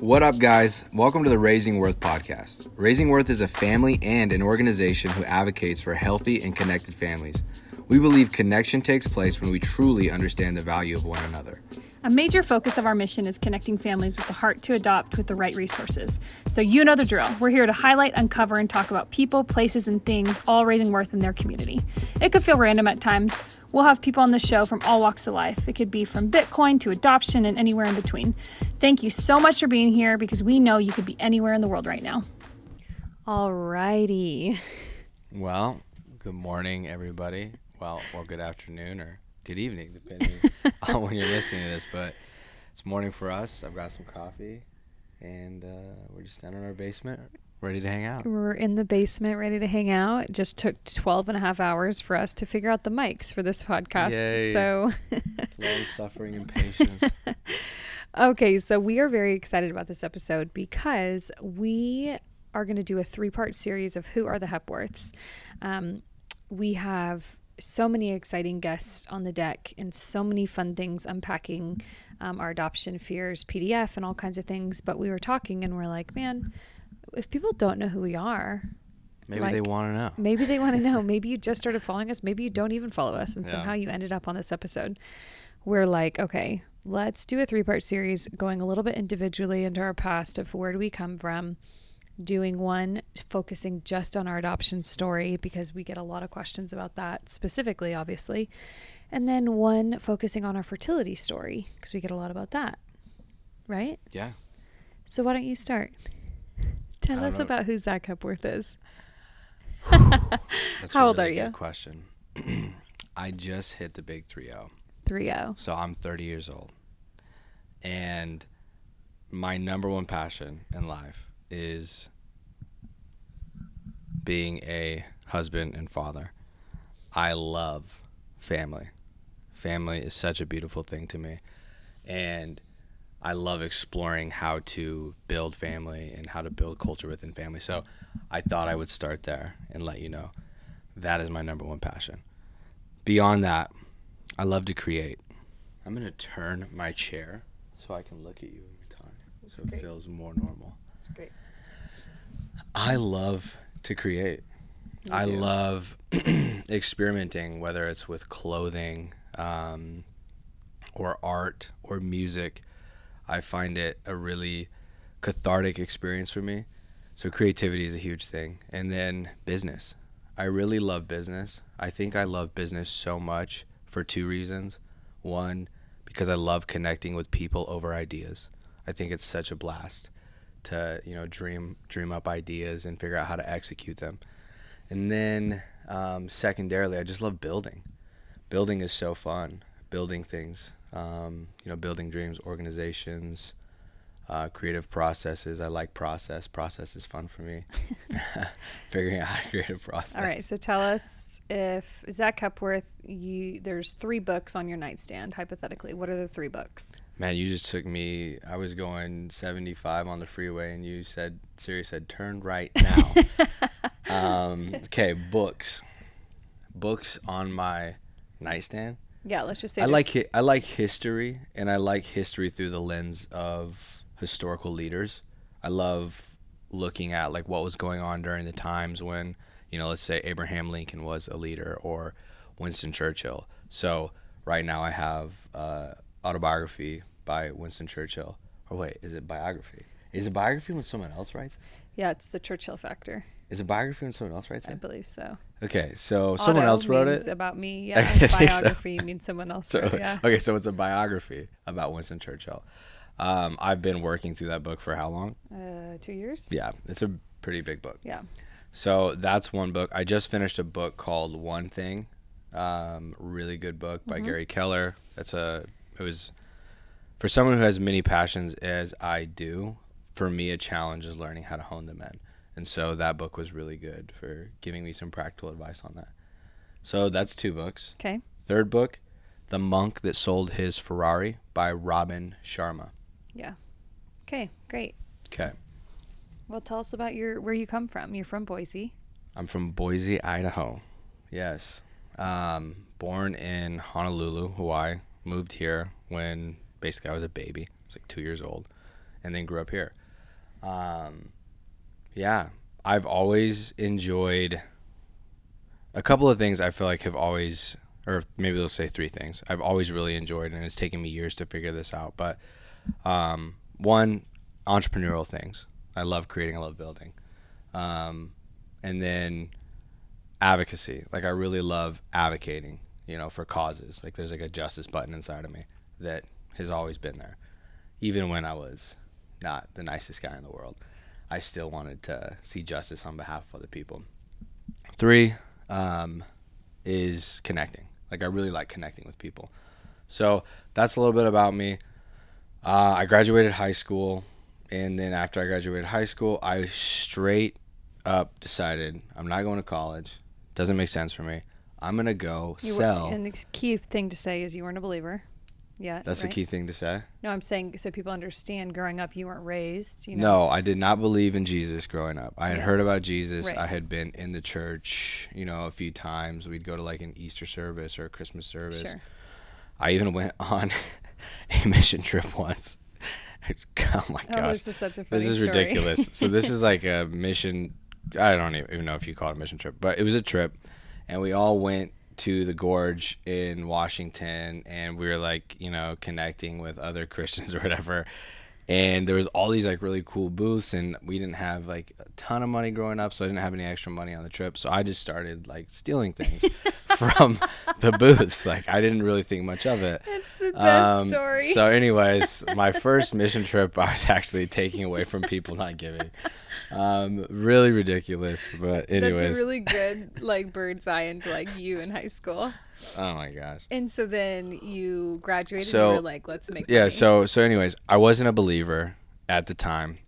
What up, guys? Welcome to the Raising Worth podcast. Raising Worth is a family and an organization who advocates for healthy and connected families. We believe connection takes place when we truly understand the value of one another. A major focus of our mission is connecting families with the heart to adopt with the right resources. So, you know the drill. We're here to highlight, uncover, and talk about people, places, and things all raising worth in their community. It could feel random at times. We'll have people on the show from all walks of life. It could be from Bitcoin to adoption and anywhere in between. Thank you so much for being here because we know you could be anywhere in the world right now. All righty. Well, good morning, everybody. Well, or good afternoon, or good evening, depending on when you're listening to this. But it's morning for us. I've got some coffee, and uh, we're just down in our basement, ready to hang out. We're in the basement ready to hang out. It just took 12 and a half hours for us to figure out the mics for this podcast. Yay. So, Long suffering and patience. okay, so we are very excited about this episode because we are going to do a three part series of Who Are the Hepworths. Um, we have so many exciting guests on the deck and so many fun things unpacking um, our adoption fears PDF and all kinds of things. But we were talking and we're like, man, if people don't know who we are, Maybe Like- they want to know. maybe they want to know. Maybe you just started following us. Maybe you don't even follow us, and Yeah. somehow you ended up on this episode. We're like, okay, let's do a three part series going a little bit individually into our past of where do we come from. Doing one focusing just on our adoption story because we get a lot of questions about that specifically, obviously. And then one focusing on our fertility story because we get a lot about that. Right? Yeah. So why don't you start? Tell us know. about who Zach Hepworth is. That's How a old really are good you? Question. I just hit the big 3 0. 3 0. So I'm 30 years old. And my number one passion in life is being a husband and father. I love family. Family is such a beautiful thing to me. And I love exploring how to build family and how to build culture within family. So I thought I would start there and let you know that is my number one passion. Beyond that, I love to create. I'm going to turn my chair so I can look at you every time so it feels more normal. That's great. I love to create. I do. love experimenting, whether it's with clothing um, or art or music. I find it a really cathartic experience for me. So creativity is a huge thing. And then business. I really love business. I think I love business so much for two reasons. One, because I love connecting with people over ideas. I think it's such a blast to you know dream dream up ideas and figure out how to execute them. And then um, secondarily, I just love building. Building is so fun. Building things, um, you know, building dreams, organizations, uh, creative processes. I like process. Process is fun for me. Figuring out how to create a process. All right. So tell us if Zach Hepworth, you there's three books on your nightstand. Hypothetically, what are the three books? Man, you just took me. I was going 75 on the freeway, and you said, Siri said, turn right now. um, okay, books. Books on my nightstand. Yeah. Let's just say. I like hi- I like history, and I like history through the lens of historical leaders. I love looking at like what was going on during the times when you know, let's say Abraham Lincoln was a leader or Winston Churchill. So right now I have uh, autobiography by Winston Churchill. Or wait, is it biography? Is it biography when someone else writes? Yeah, it's the Churchill factor. Is it biography when someone else writes I believe so. Okay, so someone else wrote it. about me. I Yeah. think so. Biography means someone else So, wrote. it, Yeah. Okay, so it's a biography about Winston Churchill. Um, I've been working through that book for how long? Uh, two years. Yeah, it's a pretty big book. Yeah. So that's one book. I just finished a book called One Thing. Um, really good book by Gary Keller. That's a it was for someone who has many passions as I do. For me, a challenge is learning how to hone them in, and so that book was really good for giving me some practical advice on that. So that's two books. Okay. Third book, The Monk That Sold His Ferrari by Robin Sharma. Yeah. Okay. Great. Okay. Well, tell us about your where you come from. You're from Boise. I'm from Boise, Idaho. Yes. Um, born in Honolulu, Hawaii. Moved here when basically I was a baby. I was like two years old. and then grew up here. Um, yeah, I've always enjoyed a couple of things. I feel like have always, or maybe let's say three things. I've always really enjoyed, and it's taken me years to figure this out. But um, one, entrepreneurial things. I love creating. I love building. Um, and then advocacy. Like I really love advocating, you know, for causes. Like there's like a justice button inside of me that has always been there. Even when I was not the nicest guy in the world, I still wanted to see justice on behalf of other people. Three um, is connecting. Like I really like connecting with people. So that's a little bit about me. Uh, I graduated high school, and then after I graduated high school, I straight up decided I'm not going to college. Doesn't make sense for me. I'm gonna go You were- sell. and the key thing to say is you weren't a believer. Yeah. That's the key thing to say. No, I'm saying so people understand. Growing up, you weren't raised. You know. No, I did not believe in Jesus growing up. I had Yeah. heard about Jesus. Right. I had been in the church, you know, a few times. We'd go to like an Easter service or a Christmas service. Sure. I even went on a mission trip once. Oh my Oh, gosh. this is such a funny This is story. ridiculous. so this is like a mission. I don't even know if you call it a mission trip, but it was a trip, and we all went to the gorge in Washington, and we were like, you know, connecting with other Christians or whatever. And there was all these like really cool booths, and we didn't have like a ton of money growing up, so I didn't have any extra money on the trip. So I just started like stealing things from the booths. Like I didn't really think much of it. That's the best Um, story. So, anyways, my first mission trip, I was actually taking away from people, not giving. Um, really ridiculous, but anyways. That's a really good like bird's eye into like you in high school. oh my gosh. And so then you graduated So- and you were like, let's make Yeah. money. So, so anyways, I wasn't a believer at the time,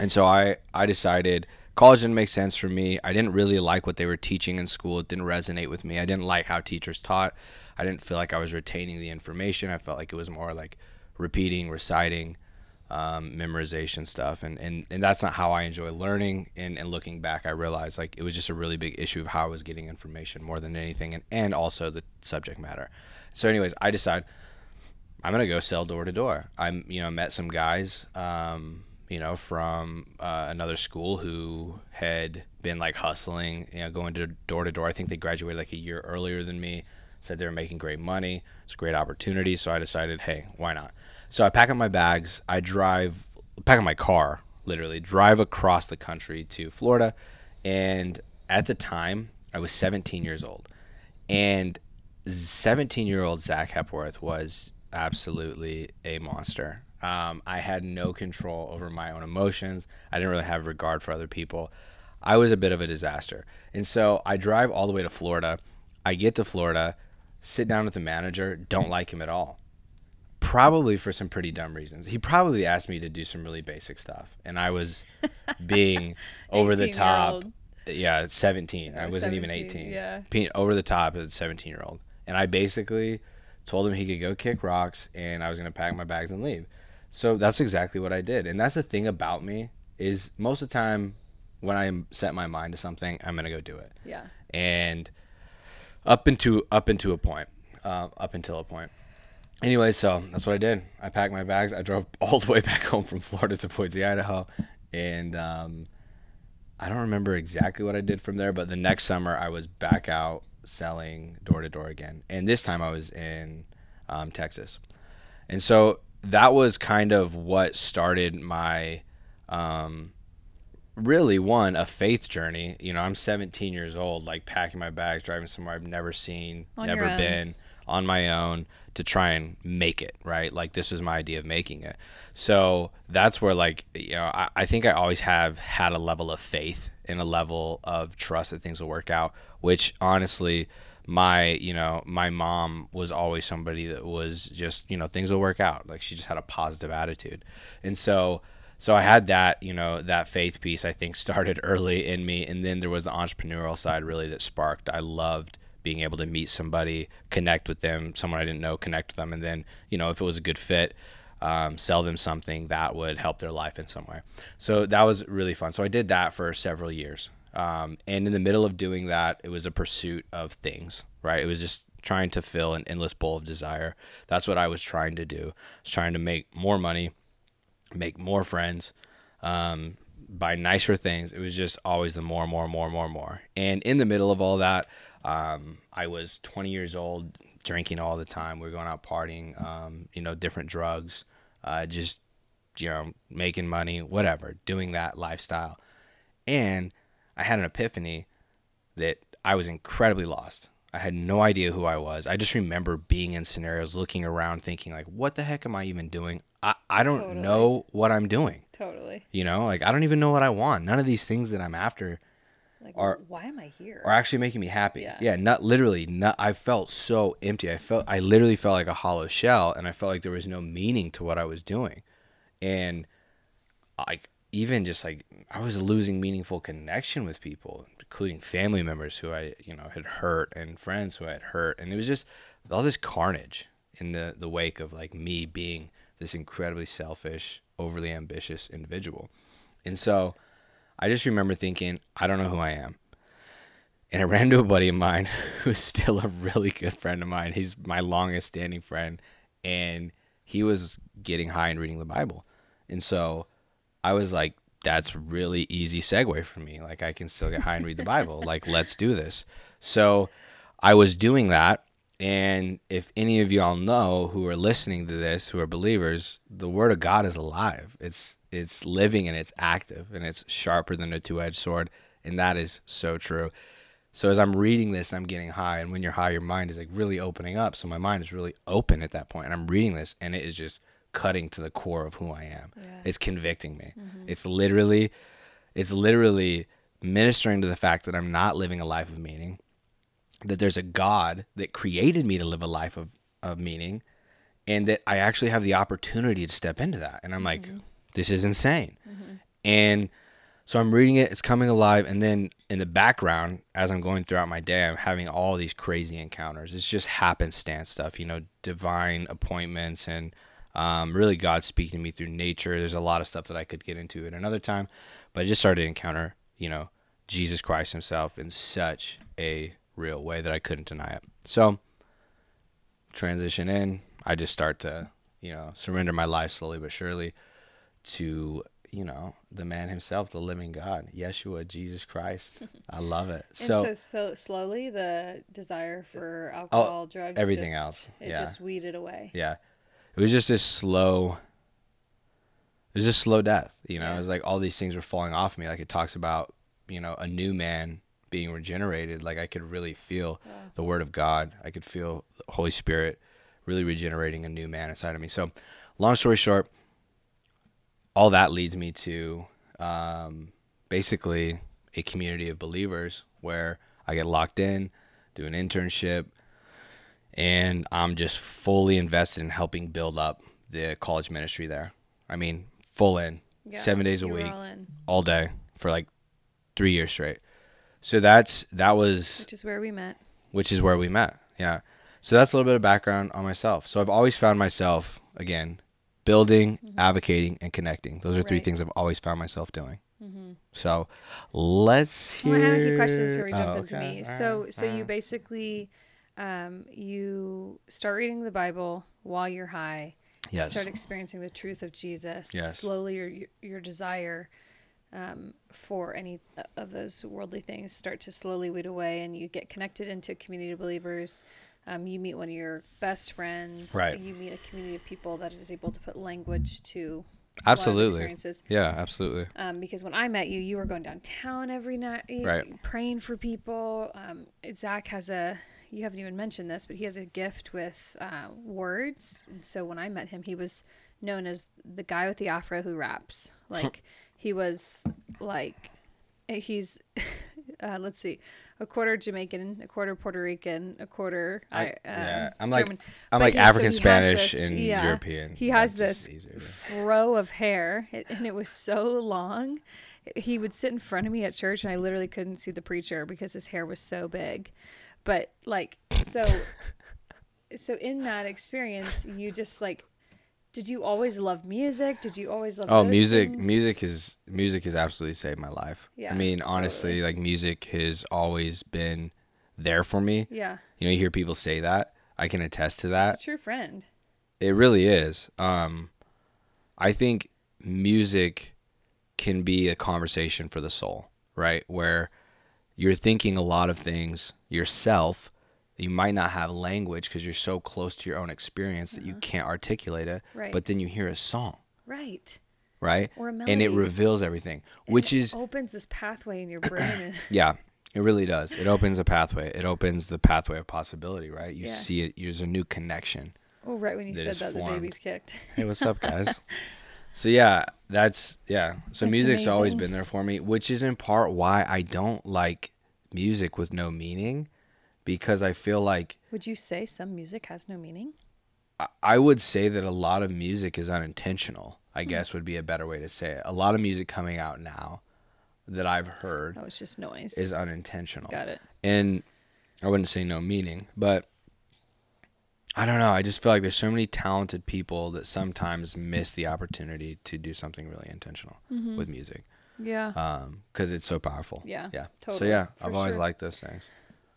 and so I I decided college didn't make sense for me. I didn't really like what they were teaching in school. It didn't resonate with me. I didn't like how teachers taught. I didn't feel like I was retaining the information. I felt like it was more like repeating, reciting, um, memorization stuff. And, and, and that's not how I enjoy learning. And, and looking back, I realized like it was just a really big issue of how I was getting information more than anything and, and also the subject matter. So anyways, I decided I'm gonna go sell door to door. I'm you know met some guys um, you know from uh, another school who had been like hustling you know going to door to door. I think they graduated like a year earlier than me. Said they were making great money. It's a great opportunity. So I decided, hey, why not? So I pack up my bags. I drive, pack up my car, literally drive across the country to Florida. And at the time, I was 17 years old, and 17 year old Zach Hepworth was absolutely a monster. Um, I had no control over my own emotions. I didn't really have regard for other people. I was a bit of a disaster. And so I drive all the way to Florida. I get to Florida, sit down with the manager, don't like him at all. Probably for some pretty dumb reasons. He probably asked me to do some really basic stuff. And I was being over the top. 18-year-old. Yeah, 17. I wasn't even 18 yeah. being over the top as a 17 year old. And I basically told him he could go kick rocks and I was going to pack my bags and leave. So that's exactly what I did. And that's the thing about me is most of the time when I set my mind to something, I'm going to go do it. yeah. And up into up into a point, uh, up until a point. Anyway, so that's what I did. I packed my bags. I drove all the way back home from Florida to Boise, Idaho, and um, I don't remember exactly what I did from there. But the next summer, I was back out selling door to door again, and this time I was in um, Texas, and so that was kind of what started my um, really one a faith journey. You know, I'm 17 years old, like packing my bags, driving somewhere I've never seen, On never been, on my own to try and make it right. Like this is my idea of making it. So that's where like you know I, I think I always have had a level of faith and a level of trust that things will work out. Which honestly, my you know my mom was always somebody that was just you know things will work out. Like she just had a positive attitude, and so so I had that, you know, that faith piece I think started early in me and then there was the entrepreneurial side really that sparked. I loved being able to meet somebody, connect with them, someone I didn't know, connect with them and then, you know, if it was a good fit, um, sell them something that would help their life in some way. So that was really fun. So I did that for several years. Um, and in the middle of doing that, it was a pursuit of things, right? It was just trying to fill an endless bowl of desire. That's what I was trying to do. I was trying to make more money, make more friends, um, buy nicer things. It was just always the more, more, more, more, more. And in the middle of all that, um, I was 20 years old, drinking all the time. We were going out partying, um, you know, different drugs, uh, just, you know, making money, whatever, doing that lifestyle. And I had an epiphany that I was incredibly lost. I had no idea who I was. I just remember being in scenarios, looking around, thinking like, "What the heck am I even doing? I, I don't Totally. know what I'm doing. Totally. You know, like I don't even know what I want. None of these things that I'm after Like, Are- why am I here? are actually making me happy. Yeah. Yeah, not literally. Not. I felt so empty. I felt. I literally felt like a hollow shell, and I felt like there was no meaning to what I was doing, and like even just like I was losing meaningful connection with people, including family members who I you know had hurt and friends who I had hurt, and it was just all this carnage in the the wake of like me being this incredibly selfish, overly ambitious individual, and so I just remember thinking, I don't know who I am. And I ran into a buddy of mine who's still a really good friend of mine. He's my longest standing friend. And he was getting high and reading the Bible. And so I was like, that's really easy segue for me. Like I can still get high and read the Bible. like, let's do this. So I was doing that. And if any of y'all know who are listening to this, who are believers, the word of God is alive. It's it's living and it's active and it's sharper than a two-edged sword, and that is so true. So as I'm reading this, I'm getting high, and when you're high, your mind is like really opening up. So my mind is really open at that point, and I'm reading this, and it is just cutting to the core of who I am. It's convicting me. Mm-hmm. It's literally, it's literally ministering to the fact that I'm not living a life of meaning that there's a God that created me to live a life of, of meaning and that I actually have the opportunity to step into that. And I'm like, this is insane. And so I'm reading it, it's coming alive. And then in the background, as I'm going throughout my day, I'm having all these crazy encounters. It's just happenstance stuff, you know, divine appointments and um, really God speaking to me through nature. There's a lot of stuff that I could get into at another time, but I just started to encounter, you know, Jesus Christ Himself in such a real way that I couldn't deny it. So, transition in, I just start to, you know, surrender my life slowly but surely to, you know, the man himself, the living God, Yeshua, Jesus Christ. I love it. And So, so, so slowly, the desire for oh, alcohol, drugs, Oh, everything just- else, it yeah. just weeded away. yeah, it was just this slow, it was just slow death. You know, Yeah. it was like all these things were falling off me. Like it talks about, you know, a new man being regenerated. Like I could really feel the word of God. I could feel the Holy Spirit really regenerating a new man inside of me. So, long story short, all that leads me to um, basically a community of believers where I get locked in, do an internship, and I'm just fully invested in helping build up the college ministry there. I mean, full in, Yeah, seven days a week, all all day for like three years straight. So that's that was which is where we met. which is where we met. Yeah. So that's a little bit of background on myself. So I've always found myself again building, mm-hmm. advocating, and connecting. Those are three things I've always found myself doing. Mm-hmm. So let's hear. Well, I have a few questions before we jump Oh, into okay. me. All So, right. so you basically, um, you start reading the Bible while you're high. Yes. Start experiencing the truth of Jesus. Yes. Slowly, your, your desire um, for any of those worldly things start to slowly weed away, and you get connected into a community of believers. Um, you meet one of your best friends. Right. You meet a community of people that is able to put language to a lot of Absolutely. experiences. Yeah, absolutely. Um, because when I met you, you were going downtown every night, Right. praying for people. Um, Zach has a, you haven't even mentioned this, but he has a gift with uh, words. And so when I met him, he was known as the guy with the afro who raps. Like he was like, he's, uh, let's see, a quarter Jamaican, a quarter Puerto Rican, a quarter. I- um, yeah, I'm like- German. I'm But like he- so African, he Spanish, this- and yeah, European. He has That's this fro of hair, and it was so long. He would sit in front of me at church, and I literally couldn't see the preacher because his hair was so big. But like, so, so in that experience, you just like, did you always love music? Did you always love? Oh, music! things? Music is music has absolutely saved my life. Yeah, I mean, honestly, like music has always been there for me. Yeah, You know, you hear people say that. I can attest to it's that. a true friend. It really is. Um, I think music can be a conversation for the soul, right? Where you're thinking a lot of things yourself. You might not have language because you're so close to your own experience that you uh-huh. can't articulate it. Right. But then you hear a song, Right. right? Or a melody. and it reveals everything, which it is opens this pathway in your brain. Yeah, it really does. It opens a pathway. It opens the pathway of possibility, right? You Yeah. see it. There's a new connection. oh, right when you That said is that, the baby's kicked. Hey, what's up, guys? so yeah, that's yeah. So That's music's always been there for me, which is in part why I don't like music with no meaning, because I feel like Would you say some music has no meaning? I- I would say that a lot of music is unintentional. I Hmm. guess would be a better way to say it. A lot of music coming out now that I've heard Oh, it's just noise. is unintentional. Got it. and I wouldn't say no meaning, but I don't know. I just feel like there's so many talented people that sometimes miss the opportunity to do something really intentional with music, Yeah. um, because it's so powerful. Mm-hmm. Yeah, yeah. So totally, yeah, I've always sure. liked those things.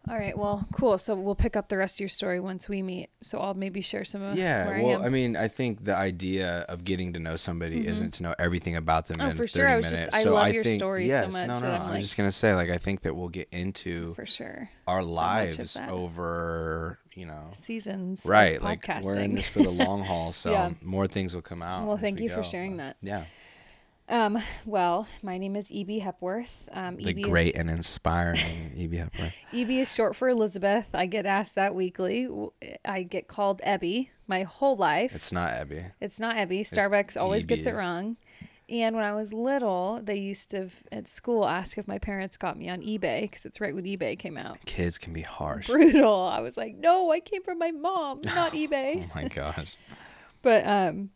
All right. Well, cool. So we'll pick up the rest of your story once we meet. So I'll maybe share some of Yeah. where Well, I. I, mean, I think the idea of getting to know somebody mm-hmm. isn't to know everything about them Oh, in for 30 sure. I was just- I so love I your think, story so much No, no, no. I'm I'm like- just gonna say, like, I think that we'll get into for sure. our so lives over, you know, Seasons. of right like we're in this for the long haul so Yeah. more things will come out Well, thank we you for sharing but that. yeah Um, well, my name is E.B. Hepworth. Um, the EB great Is, and inspiring eb hepworth E.B. is short for Elizabeth. I get asked that weekly. I get called Ebby my whole life. it's not ebby It's not Ebby. Starbucks always gets it wrong. And when I was little, they used to at school ask if my parents got me on eBay because it's right when eBay came out. kids can be harsh Brutal. I was like, no, I came from my mom, not eBay. oh my gosh But um,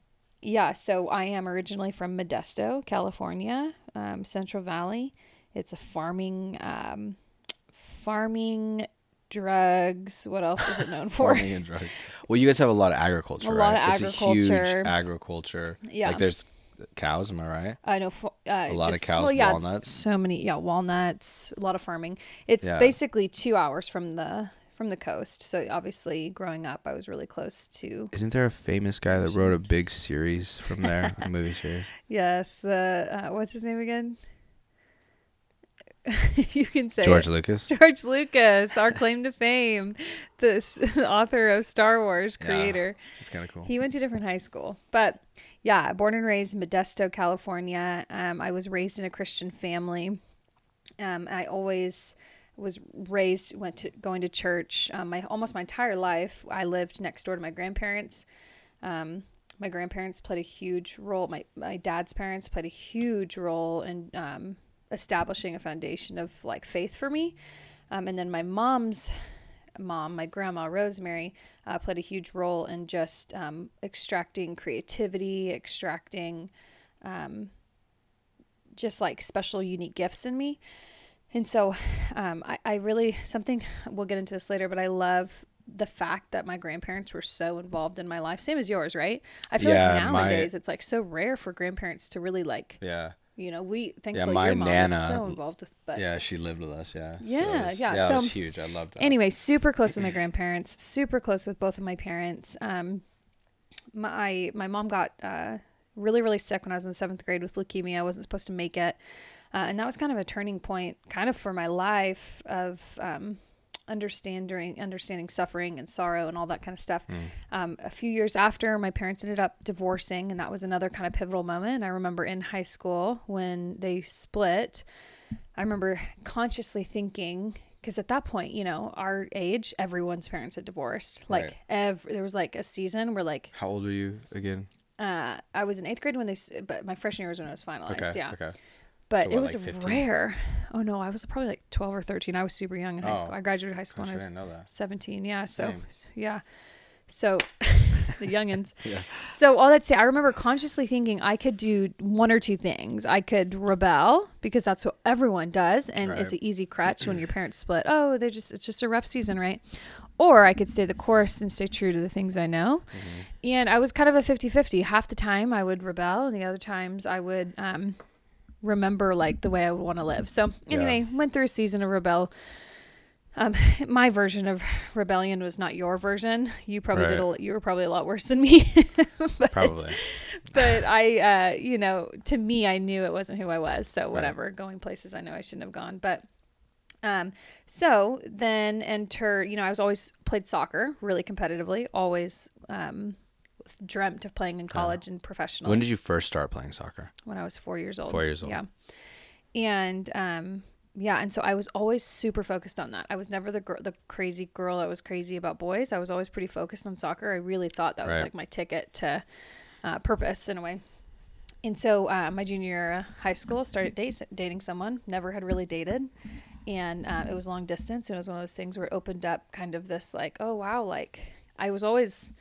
yeah. So I am originally from Modesto, California, um, Central Valley. It's a farming, um, farming, drugs. What else is it known for? farming and drugs well you guys have a lot of agriculture A lot right? of it's a huge agriculture. agriculture Yeah. like there's cows am i right I know. Uh, A lot of cows, well, yeah, walnuts. So many, yeah, walnuts. A lot of farming. It's Yeah. basically two hours from the from the coast. So obviously, growing up, I was really close to. isn't there a famous guy that wrote a big series from there a movie series Yes, the uh, what's his name again? you can say george it. lucas George Lucas, our claim to fame, this author of Star Wars, Yeah. creator. it's kind of cool He went to different high school, but yeah, born and raised in Modesto, California. Um, I was raised in a Christian family. Um, I always was raised went to going to church. Um, my almost my entire life, I lived next door to my grandparents. Um, my grandparents played a huge role. My my dad's parents played a huge role in um, establishing a foundation of like faith for me. Um, and then my mom's mom, my grandma Rosemary, uh, played a huge role in just um, extracting creativity, extracting um, just like special, unique gifts in me. And so um, I, I really, something, we'll get into this later, but I love the fact that my grandparents were so involved in my life. Same as yours, right? I feel Yeah, like my- nowadays it's like so rare for grandparents to really like, yeah you know, we, thankfully my your mom Nana- is so involved with, but yeah she lived with us yeah So Yeah, was- yeah, yeah so- was huge i loved that anyway, super close with my grandparents, super close with both of my parents. Um, my my mom got uh, really really sick when I was in the seventh grade with leukemia. I wasn't supposed to make it, uh, and that was kind of a turning point, kind of for my life of um, understanding understanding suffering and sorrow and all that kind of stuff. Um, a few years after, my parents ended up divorcing, and that was another kind of pivotal moment. I remember in high school when they split. I remember consciously thinking because at that point, you know, our age, everyone's parents had divorced. Like Right. ev- there was like a season where like how old were you again uh, I was in eighth grade when they, but my freshman year was when it was finalized. okay Yeah, okay but So it was like rare. Oh no, I was probably like twelve or thirteen. I was super young in high Oh. school. I graduated high school Gosh, when I was that seventeen. Yeah, so Same. yeah, so the youngins. Yeah. So all that say, I remember consciously thinking I could do one or two things. I could rebel because that's what everyone does, and it's an easy crutch when your parents split. Oh, they just it's just a rough season, right? Or I could stay the course and stay true to the things I know. Mm-hmm. And I was kind of a 50-50. Half the time I would rebel, and the other times I would um, remember like the way I would want to live. So Yeah. anyway, went through a season of rebel Um, my version of rebellion was not your version. You probably did. Right. A, you were probably a lot worse than me. but, Probably. But I, uh, you know, to me, I knew it wasn't who I was. So whatever. Going places I know I shouldn't have gone. But um, so then enter. You know, I was always played soccer really competitively. Always um, dreamt of playing in college and professional. When did you first start playing soccer? when I was four years old. Four years old. Yeah. And um, yeah, and so I was always super focused on that. I was never the gr- the crazy girl that was crazy about boys. I was always pretty focused on soccer. I really thought that was Right. like my ticket to uh, purpose in a way. And so uh, my junior year high school, started date- dating someone. Never had really dated, and uh, it was long distance. And it was one of those things where it opened up kind of this like, oh wow, like I was always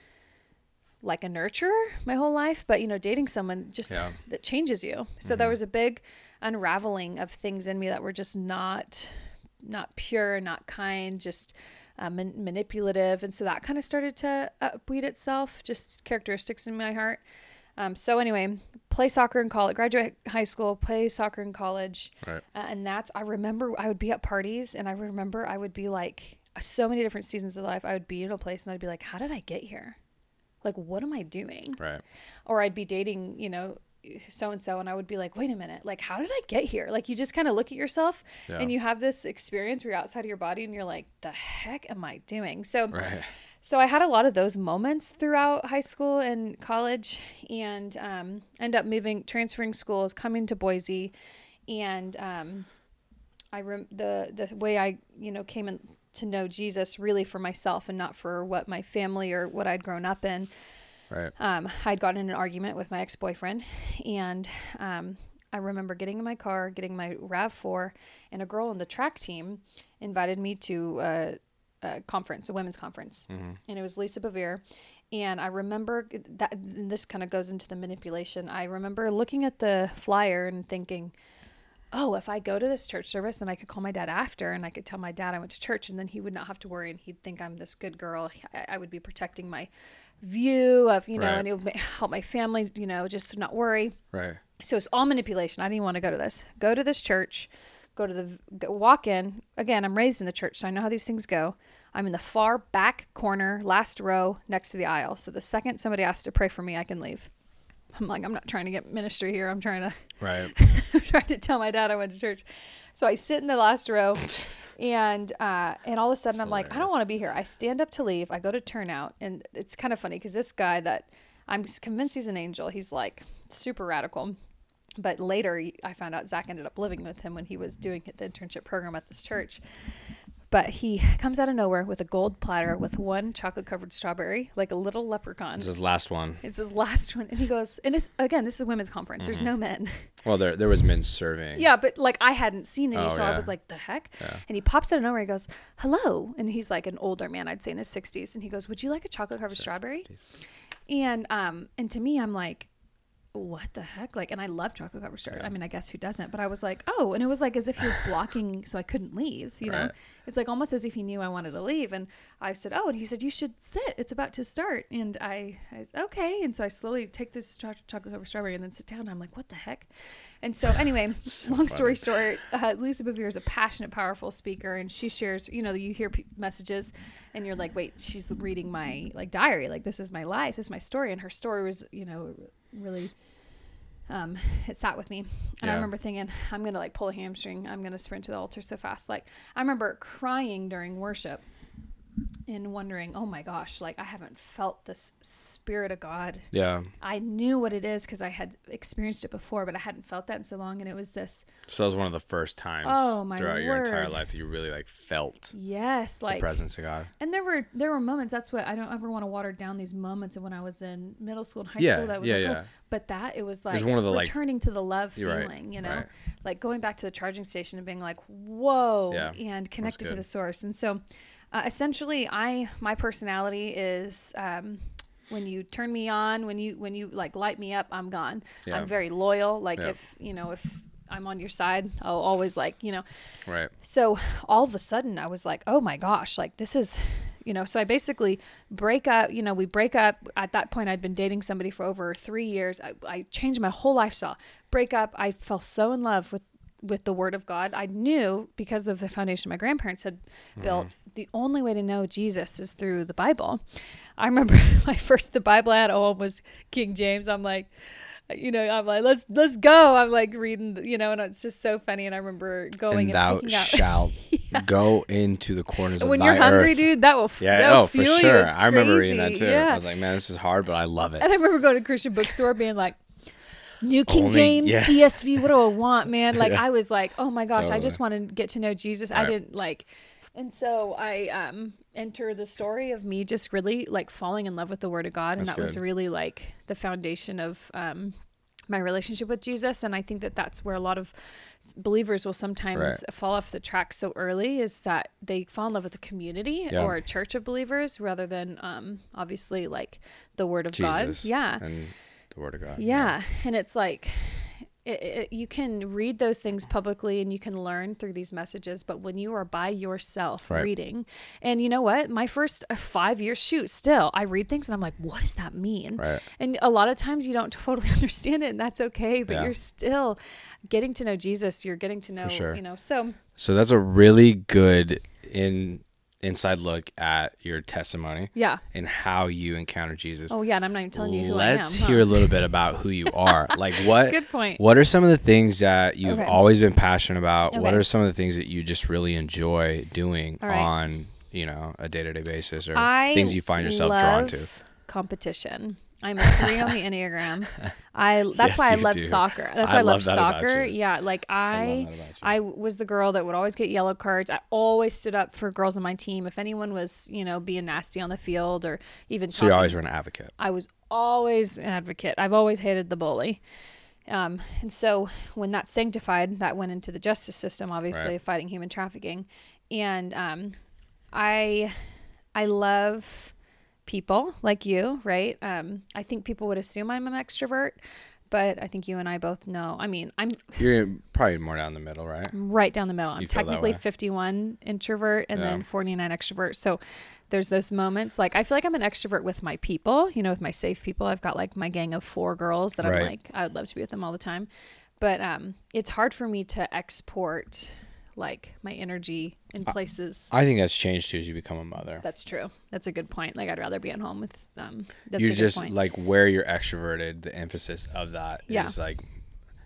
like a nurturer my whole life, but you know, dating someone just Yeah. that changes you. So there was a big unraveling of things in me that were just not not pure, not kind, just uh, man- manipulative, and so that kind of started to upweed itself, just characteristics in my heart. Um, so anyway, play soccer in college, graduate high school, play soccer in college, Right. uh, and that's I remember I would be at parties, and I remember I would be like so many different seasons of life. I would be in a place, and I'd be like, "How did I get here? Like, what am I doing?" Right. or I'd be dating, you know, so and so, and I would be like, wait a minute, like, how did I get here? Like, you just kind of look at yourself Yeah. and you have this experience where you're outside of your body and you're like, the heck am I doing? So, Right. so I had a lot of those moments throughout high school and college, and um, end up moving, transferring schools, coming to Boise, and um, I rem- the the way I you know came in to know Jesus really for myself and not for what my family or what I'd grown up in Right. um, I'd gotten in an argument with my ex boyfriend, and um, I remember getting in my car, getting my RAV4, and a girl on the track team invited me to a, a conference, a women's conference, and it was Lisa Bevere. And I remember that and this kind of goes into the manipulation. I remember looking at the flyer and thinking, oh, if I go to this church service, then I could call my dad after and I could tell my dad I went to church and then he would not have to worry and he'd think I'm this good girl. I, I would be protecting my view of, you know, Right. and it would help my family, you know, just to not worry. Right. So it's all manipulation. I didn't want to go to this. Go to this church, go to the, go, walk in. Again, I'm raised in the church, so I know how these things go. I'm in the far back corner, last row next to the aisle. So the second somebody asks to pray for me, I can leave. I'm like, I'm not trying to get ministry here. I'm trying to Right. I'm trying to tell my dad I went to church. So I sit in the last row and uh, and all of a sudden I'm like, I don't want to be here. I stand up to leave. I go to turnout and it's kind of funny because this guy that I'm convinced he's an angel, he's like super radical. But later I found out Zach ended up living with him when he was doing the internship program at this church. But he comes out of nowhere with a gold platter with one chocolate covered strawberry, like a little leprechaun. This is the last one. It's his last one. And he goes, and it's again, this is a women's conference. There's no men. Well, there there was men serving. Yeah, but like I hadn't seen any, Oh, so I yeah. was like, the heck? And he pops out of nowhere. He goes, hello. And he's like an older man, I'd say in his 60s. And he goes, would you like a chocolate covered strawberry? And um, and to me, I'm like, what the heck? Like, and I love chocolate covered strawberry. I mean, I guess who doesn't? But I was like, oh, and it was like as if he was blocking so I couldn't leave. You know, it's like almost as if he knew I wanted to leave. And I said, oh, and he said, you should sit. It's about to start. And I, I said, okay. And so I slowly take this cho- chocolate covered strawberry and then sit down. I'm like, what the heck? And so anyway, long story short, uh, Lisa Bevere is a passionate, powerful speaker, and she shares. You know, you hear p- messages, and you're like, wait, she's reading my like diary. Like this is my life, this is my story, and her story was, you know, really. Um, it sat with me, and I remember thinking, I'm gonna like pull a hamstring. I'm gonna sprint to the altar so fast. Like I remember crying during worship, and wondering, oh my gosh, like I haven't felt this spirit of God Yeah. I knew what it is because I had experienced it before, but I hadn't felt that in so long. And it was this, So that was one of the first times Oh, my throughout your entire life that you really like felt yes, the like, presence of God. and there were there were moments. That's what I don't ever want to water down these moments of when I was in middle school and high Yeah, school. That was yeah, like, oh, but that it was like it was one of the, like- returning to the love You're right, feeling, you know, right. like going back to the charging station and being like, whoa, Yeah, and connected to the source. And so, uh, essentially, I my personality is. Um, when you turn me on, when you when you like light me up, I'm gone. Yeah. I'm very loyal. Like Yeah. if you know if I'm on your side, I'll always like you know. Right. So all of a sudden, I was like, oh my gosh, like this is, you know. So I basically break up. You know, we break up. At that point, I'd been dating somebody for over three years. I, I changed my whole lifestyle. Break up. I fell so in love with with the word of God. I knew because of the foundation my grandparents had built, mm-hmm. the only way to know Jesus is through the Bible. I remember my first the Bible I had oh, at home was King James. I'm like, you know, I'm like, let's let's go. I'm like reading, you know, and it's just so funny. And I remember going and and, thou shalt go into the corners of the when thy you're hungry, earth. dude, that will, Yeah, that'll oh, for sure. I remember reading that too. Yeah. I was like, man, this is hard, but I love it. And I remember going to a Christian bookstore being like, New King Only- James, yeah. ESV, what do I want, man? Like, Yeah. I was like, oh my gosh, I just want to get to know Jesus. I Right. didn't like, and so I um enter the story of me just really like falling in love with the Word of God, and That's that was really like the foundation of um my relationship with Jesus. And I think that that's where a lot of believers will sometimes Right. fall off the track so early is that they fall in love with the community Yeah. or a church of believers rather than um obviously like the Word of God. Yeah. And the word of God. Yeah, and it's like it, it, you can read those things publicly and you can learn through these messages, but when you are by yourself Right. reading, and you know what, my first uh, five years shoot, still I read things and I'm like, what does that mean? Right. And a lot of times you don't totally understand it, and that's okay. But Yeah. you're still getting to know Jesus. You're getting to know, sure. you know. So So that's a really good in inside look at your testimony yeah. and how you encounter Jesus. Oh yeah, and I'm not even telling you who Let's I am. huh? hear a little bit about who you are. like what Good point. What are some of the things that you've Okay. always been passionate about? What are some of the things that you just really enjoy doing right. on, you know, a day-to-day basis or I things you find yourself drawn to? Competition. I'm a three on the Enneagram. I that's Yes, why I love do. soccer. That's why I, love love soccer. Yeah, like I I love that about you. I was the girl that would always get yellow cards. I always stood up for girls on my team. If anyone was, you know, being nasty on the field or even So you always were an advocate. I was always an advocate. I've always hated the bully. Um, and so when that sanctified, that went into the justice system, obviously, Right. fighting human trafficking. And um, I, I love people like you, right? Um, I think people would assume I'm an extrovert, but I think you and I both know. I mean, I'm You're probably more down the middle, right? right down the middle. I'm You feel that technically way? 51 introvert and Yeah. then 49 extrovert. So there's those moments like I feel like I'm an extrovert with my people, you know, with my safe people. I've got like my gang of four girls that I'm Right. like I would love to be with them all the time. But um it's hard for me to export like my energy in places. I think that's changed too as you become a mother. that's true. That's a good point. Like I'd rather be at home with um that's you just like where you're extroverted, the emphasis of that is Yeah. like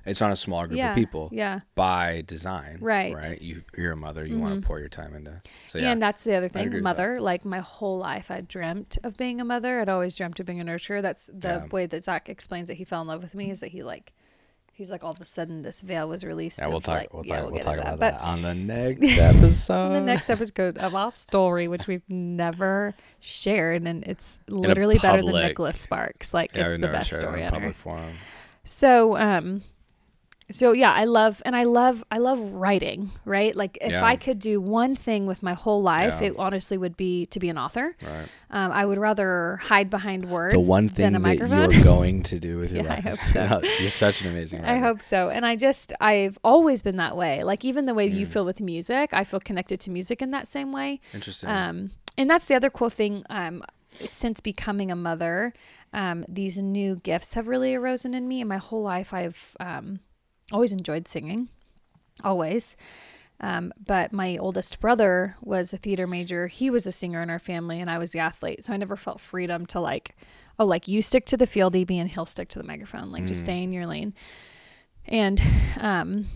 it's on a small group yeah, of people Yeah. by design. Right. Mm-hmm. Right. You you're a mother, you want to pour your time into. So yeah. And that's the other thing, mother. Like my whole life, I dreamt of being a mother. I'd always dreamt of being a nurturer. That's the Yeah. way that Zach explains that he fell in love with me. Is that he like, he's like all of a sudden this veil was released. yeah, we'll talk like- we'll yeah, talk we'll get talk about But that on the next episode. the next episode of our story, which we've never shared, and it's literally better than Nicholas Sparks. Like yeah, it's the best story ever. public forum. So, um, so yeah, I love and I love I love writing. Right, like if Yeah. I could do one thing with my whole life, Yeah. it honestly would be to be an author. Right. Um, I would rather hide behind words The one than thing a that microphone. you're going to do with your Yeah, I hope so. No, you're such an amazing writer. I hope so. And I just, I've always been that way. Like, even the way Mm. you feel with music, I feel connected to music in that same way. Interesting. Um, and that's the other cool thing. Um, since becoming a mother, um, these new gifts have really arisen in me. And my whole life, I've um, always enjoyed singing, always. Um, but my oldest brother was a theater major. He was a singer in our family, and I was the athlete. So I never felt freedom to like, oh, like you stick to the field EB and he'll stick to the microphone. Like just stay in your lane. And um,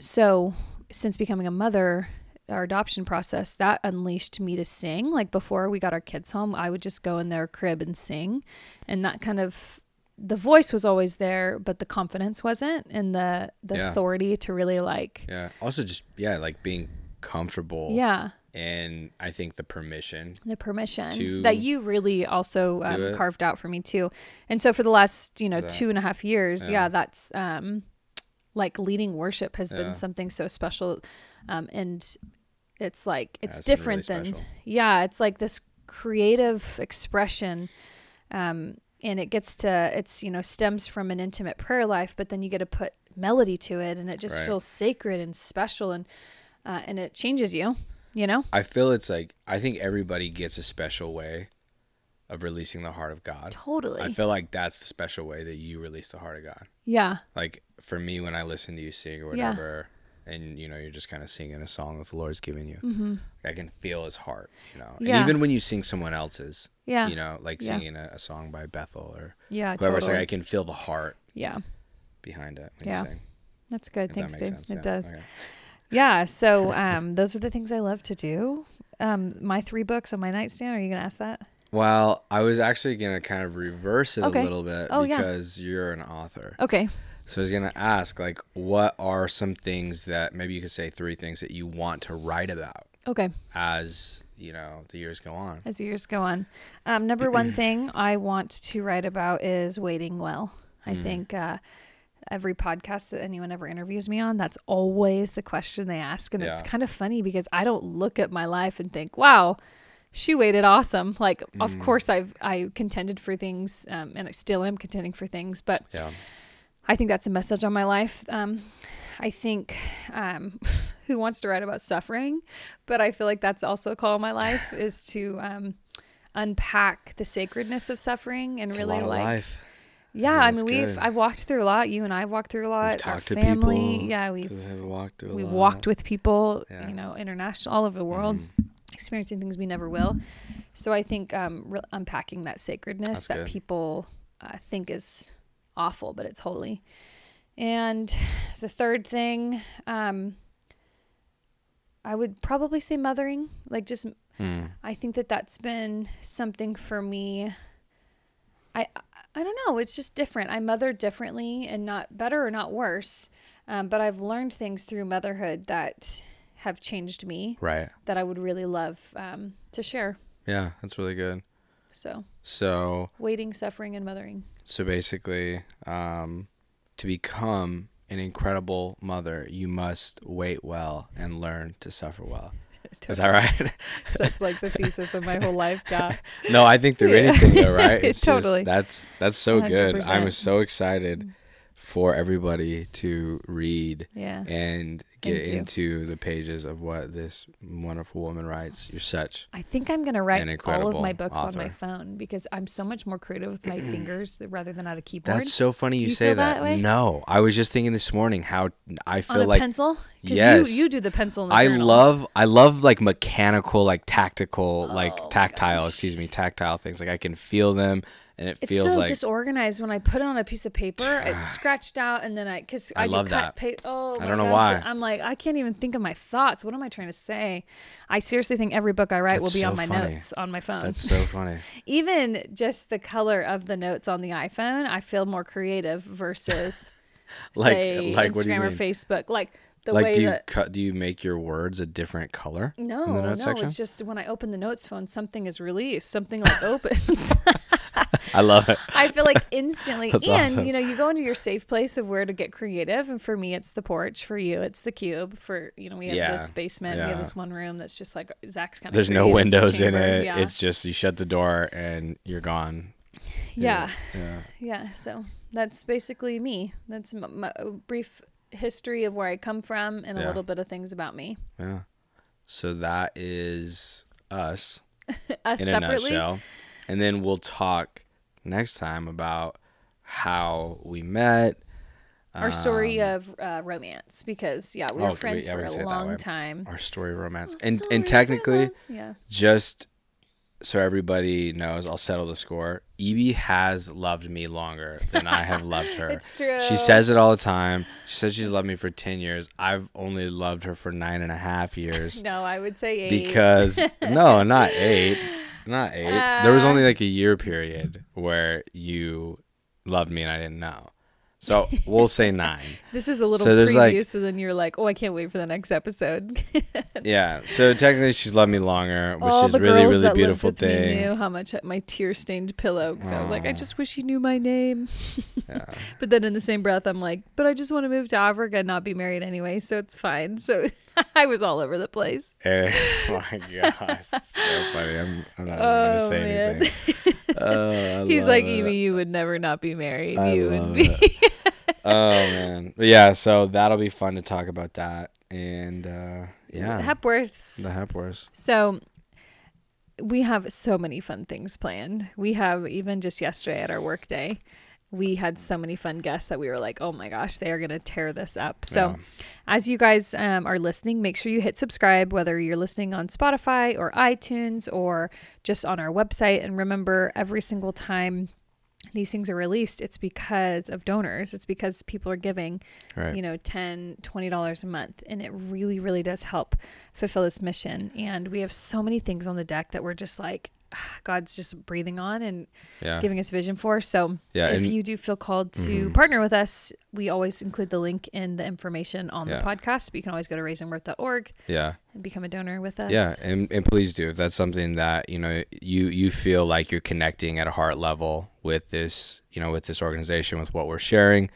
so since becoming a mother, our adoption process that unleashed me to sing. Like before we got our kids home, I would just go in their crib and sing, and that kind of the voice was always there, but the confidence wasn't, and the the Yeah. authority to really like, yeah. Also, just yeah, like being comfortable. yeah, And I think the permission. the permission that you really also um, carved out for me too. And so for the last you know That- two and a half years, yeah. yeah, that's um, like leading worship has Yeah. been something so special, um, and it's like it's it's been really different than yeah, it's like this creative expression. Um, and it gets to it's you know stems from an intimate prayer life but then you get to put melody to it and it just Right. feels sacred and special and uh, and it changes you you know I feel it's like I think everybody gets a special way of releasing the heart of God. totally I feel like that's the special way that you release the heart of God. yeah Like for me, when I listen to you sing or Yeah. And you know you're just kind of singing a song that the Lord's given you. Mm-hmm. I can feel His heart, you know. Yeah. And even when you sing someone else's, Yeah. you know, like Yeah. singing a, a song by Bethel or Yeah. whoever, it's like I can feel the heart yeah. behind it. Yeah. That's good. if Thanks, that babe. sense. It yeah. does. Okay. Yeah. So um, those are the things I love to do. Um, my three books on my nightstand. Are you gonna ask that? Well, I was actually gonna kind of reverse it Okay. a little bit Oh, because you're an author. Okay. So I was gonna ask, like, what are some things that maybe you could say three things that you want to write about Okay. as you know the years go on. As the years go on, um, number one thing I want to write about is waiting well. I Mm. think uh, every podcast that anyone ever interviews me on, that's always the question they ask, and it's kind of funny because I don't look at my life and think, "Wow." She waited awesome. Like, of Mm. course, I've I contended for things, um, and I still am contending for things. But Yeah. I think that's a message on my life. Um, I think um, who wants to write about suffering, but I feel like that's also a call in my life is to um, unpack the sacredness of suffering and It's really a lot of like life. yeah. Yeah, I mean, we've good. I've walked through a lot. You and I have walked through a lot. We've Our talked to family, people yeah, we've have walked through. we've lot. walked with people, Yeah. you know, international, all over the world, Mhm. experiencing things we never will. So I think um, re- unpacking that sacredness That's that good. people uh, think is awful, but it's holy. And the third thing, um, I would probably say mothering. Like, just Hmm. I think that that's been something for me. I I don't know. It's just different. I mother differently, and not better or not worse. Um, but I've learned things through motherhood that have changed me Right. that I would really love um, to share. Yeah, that's really good. So, So waiting, suffering, and mothering. so basically, um, to become an incredible mother, you must wait well and learn to suffer well. Is that right? That's like the thesis of my whole life. Yeah. no, I think through Yeah. anything though, right? It's Totally. Just, that's that's so good. I'm 100%. so excited for everybody to read Yeah. and get into the pages of what this wonderful woman writes. You're such I think I'm gonna write all of my books on my phone because I'm so much more creative with my fingers rather than on a keyboard. That's so funny you, you say that. that? No, I was just thinking this morning how I feel a like pencil. Yes. You, you do the pencil. In the I journal. love I love like mechanical like tactical like Oh my tactile excuse me tactile things like I can feel them and it It's feels so like disorganized when I put it on a piece of paper. It's scratched out, and then I because I I, love do cut that. pa- Oh, I don't know gosh, why. I'm like I can't even think of my thoughts. What am I trying to say? I seriously think every book I write That's will be so on my funny. notes on my phone. that's so funny. even just the color of the notes on the iPhone, I feel more creative versus Like- say like, what do you Instagram or? Facebook. Like the like way do you that cut do you make your words a different color? no, in the notes no, section? it's just when I open the notes phone, something is released, something like opens. I love it. I feel like instantly, That's and awesome. you know, you go into your safe place of where to get creative. And for me, it's the porch. For you, it's the cube. For you know, we have Yeah, this basement. We have this one room that's just like Zach's kind of. There's no windows in it. It's just you shut the door and you're gone. yeah, Yeah. yeah. So that's basically me. That's my, my brief history of where I come from and a little bit of things about me. Yeah. So that is us Us in a separately. nutshell. And then we'll talk next time about how we met. Our story um, of uh, romance, because yeah, we Oh, were we- friends yeah, for it a long time. our story of romance. Our And and technically romance, yeah. just so everybody knows, I'll settle the score. Ebie has loved me longer than I have loved her. It's true. She says it all the time. She says she's loved me for 10 years. I've only loved her for nine and a half years. No, I would say eight. because, no, not eight. Not eight. there was Uh. only like a year period where you loved me and I didn't know. So we'll say nine. This is a little So preview, like- so then you're like, oh, I can't wait for the next episode. Yeah. So technically she's loved me longer, which All is really, girls really that beautiful lived with me thing. knew how much my tear-stained pillow, because I was like, I just wish he knew my name. Yeah. But then in the same breath, I'm like, but I just want to move to Africa and not be married anyway, so it's fine. So I was all over the place. oh my gosh, so funny. I'm, I'm not even Oh, gonna say man. anything. Oh, He's like, it. Ebie, you would never not be married. I you and me. oh man, but yeah. So that'll be fun to talk about that, and uh, yeah, Hepworths. the Hepworths. So we have so many fun things planned. We have even just yesterday at our work day, we had so many fun guests that we were like, oh my gosh, they are going to tear this up. So, Yeah. as you guys um, are listening, make sure you hit subscribe, whether you're listening on Spotify or iTunes or just on our website. And remember, every single time these things are released, it's because of donors, it's because people are giving Right. you know 10 20 dollars a month and it really really does help fulfill this mission and we have so many things on the deck that we're just like god's just breathing on and yeah. giving us vision for so Yeah, if and- you do feel called to Mhm. partner with us we always include the link in the information on Yeah. the podcast but you can always go to raisingworth.org yeah. and become a donor with us Yeah, and, and please do if that's something that you know you you feel like you're connecting at a heart level with this you know with this organization with what we're sharing.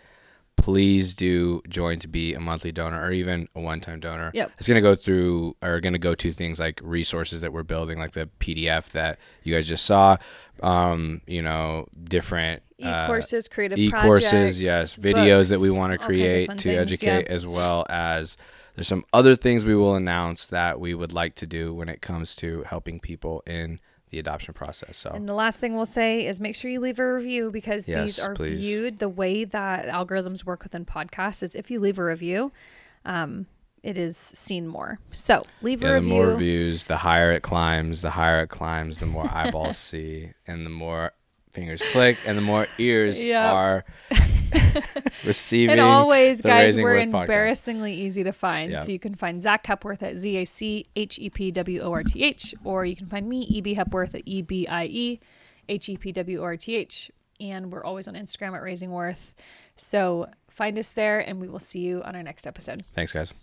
Please do join to be a monthly donor or even a one-time donor. Yep. It's gonna go through or gonna go to things like resources that we're building, like the PDF that you guys just saw. Um, you know, different uh, e-courses creative e-courses projects, yes videos that we want to all kinds of create to things, educate yeah. as well as there's some other things we will announce that we would like to do when it comes to helping people in the adoption process so And the last thing we'll say is make sure you leave a review because Yes, these are please. viewed the way that algorithms work within podcasts is if you leave a review, um, it is seen more. So leave a yeah, the review. more reviews the higher it climbs the higher it climbs the more eyeballs see and the more fingers click and the more ears Yep. are receiving and always, guys, we're Worth podcast. embarrassingly easy to find. Yeah. So you can find Zach Hepworth at Z A C H E P W O R T H, or you can find me, E B Hepworth at E B I E H E P W O R T H. And we're always on Instagram at Raising Worth. So find us there, and we will see you on our next episode. thanks guys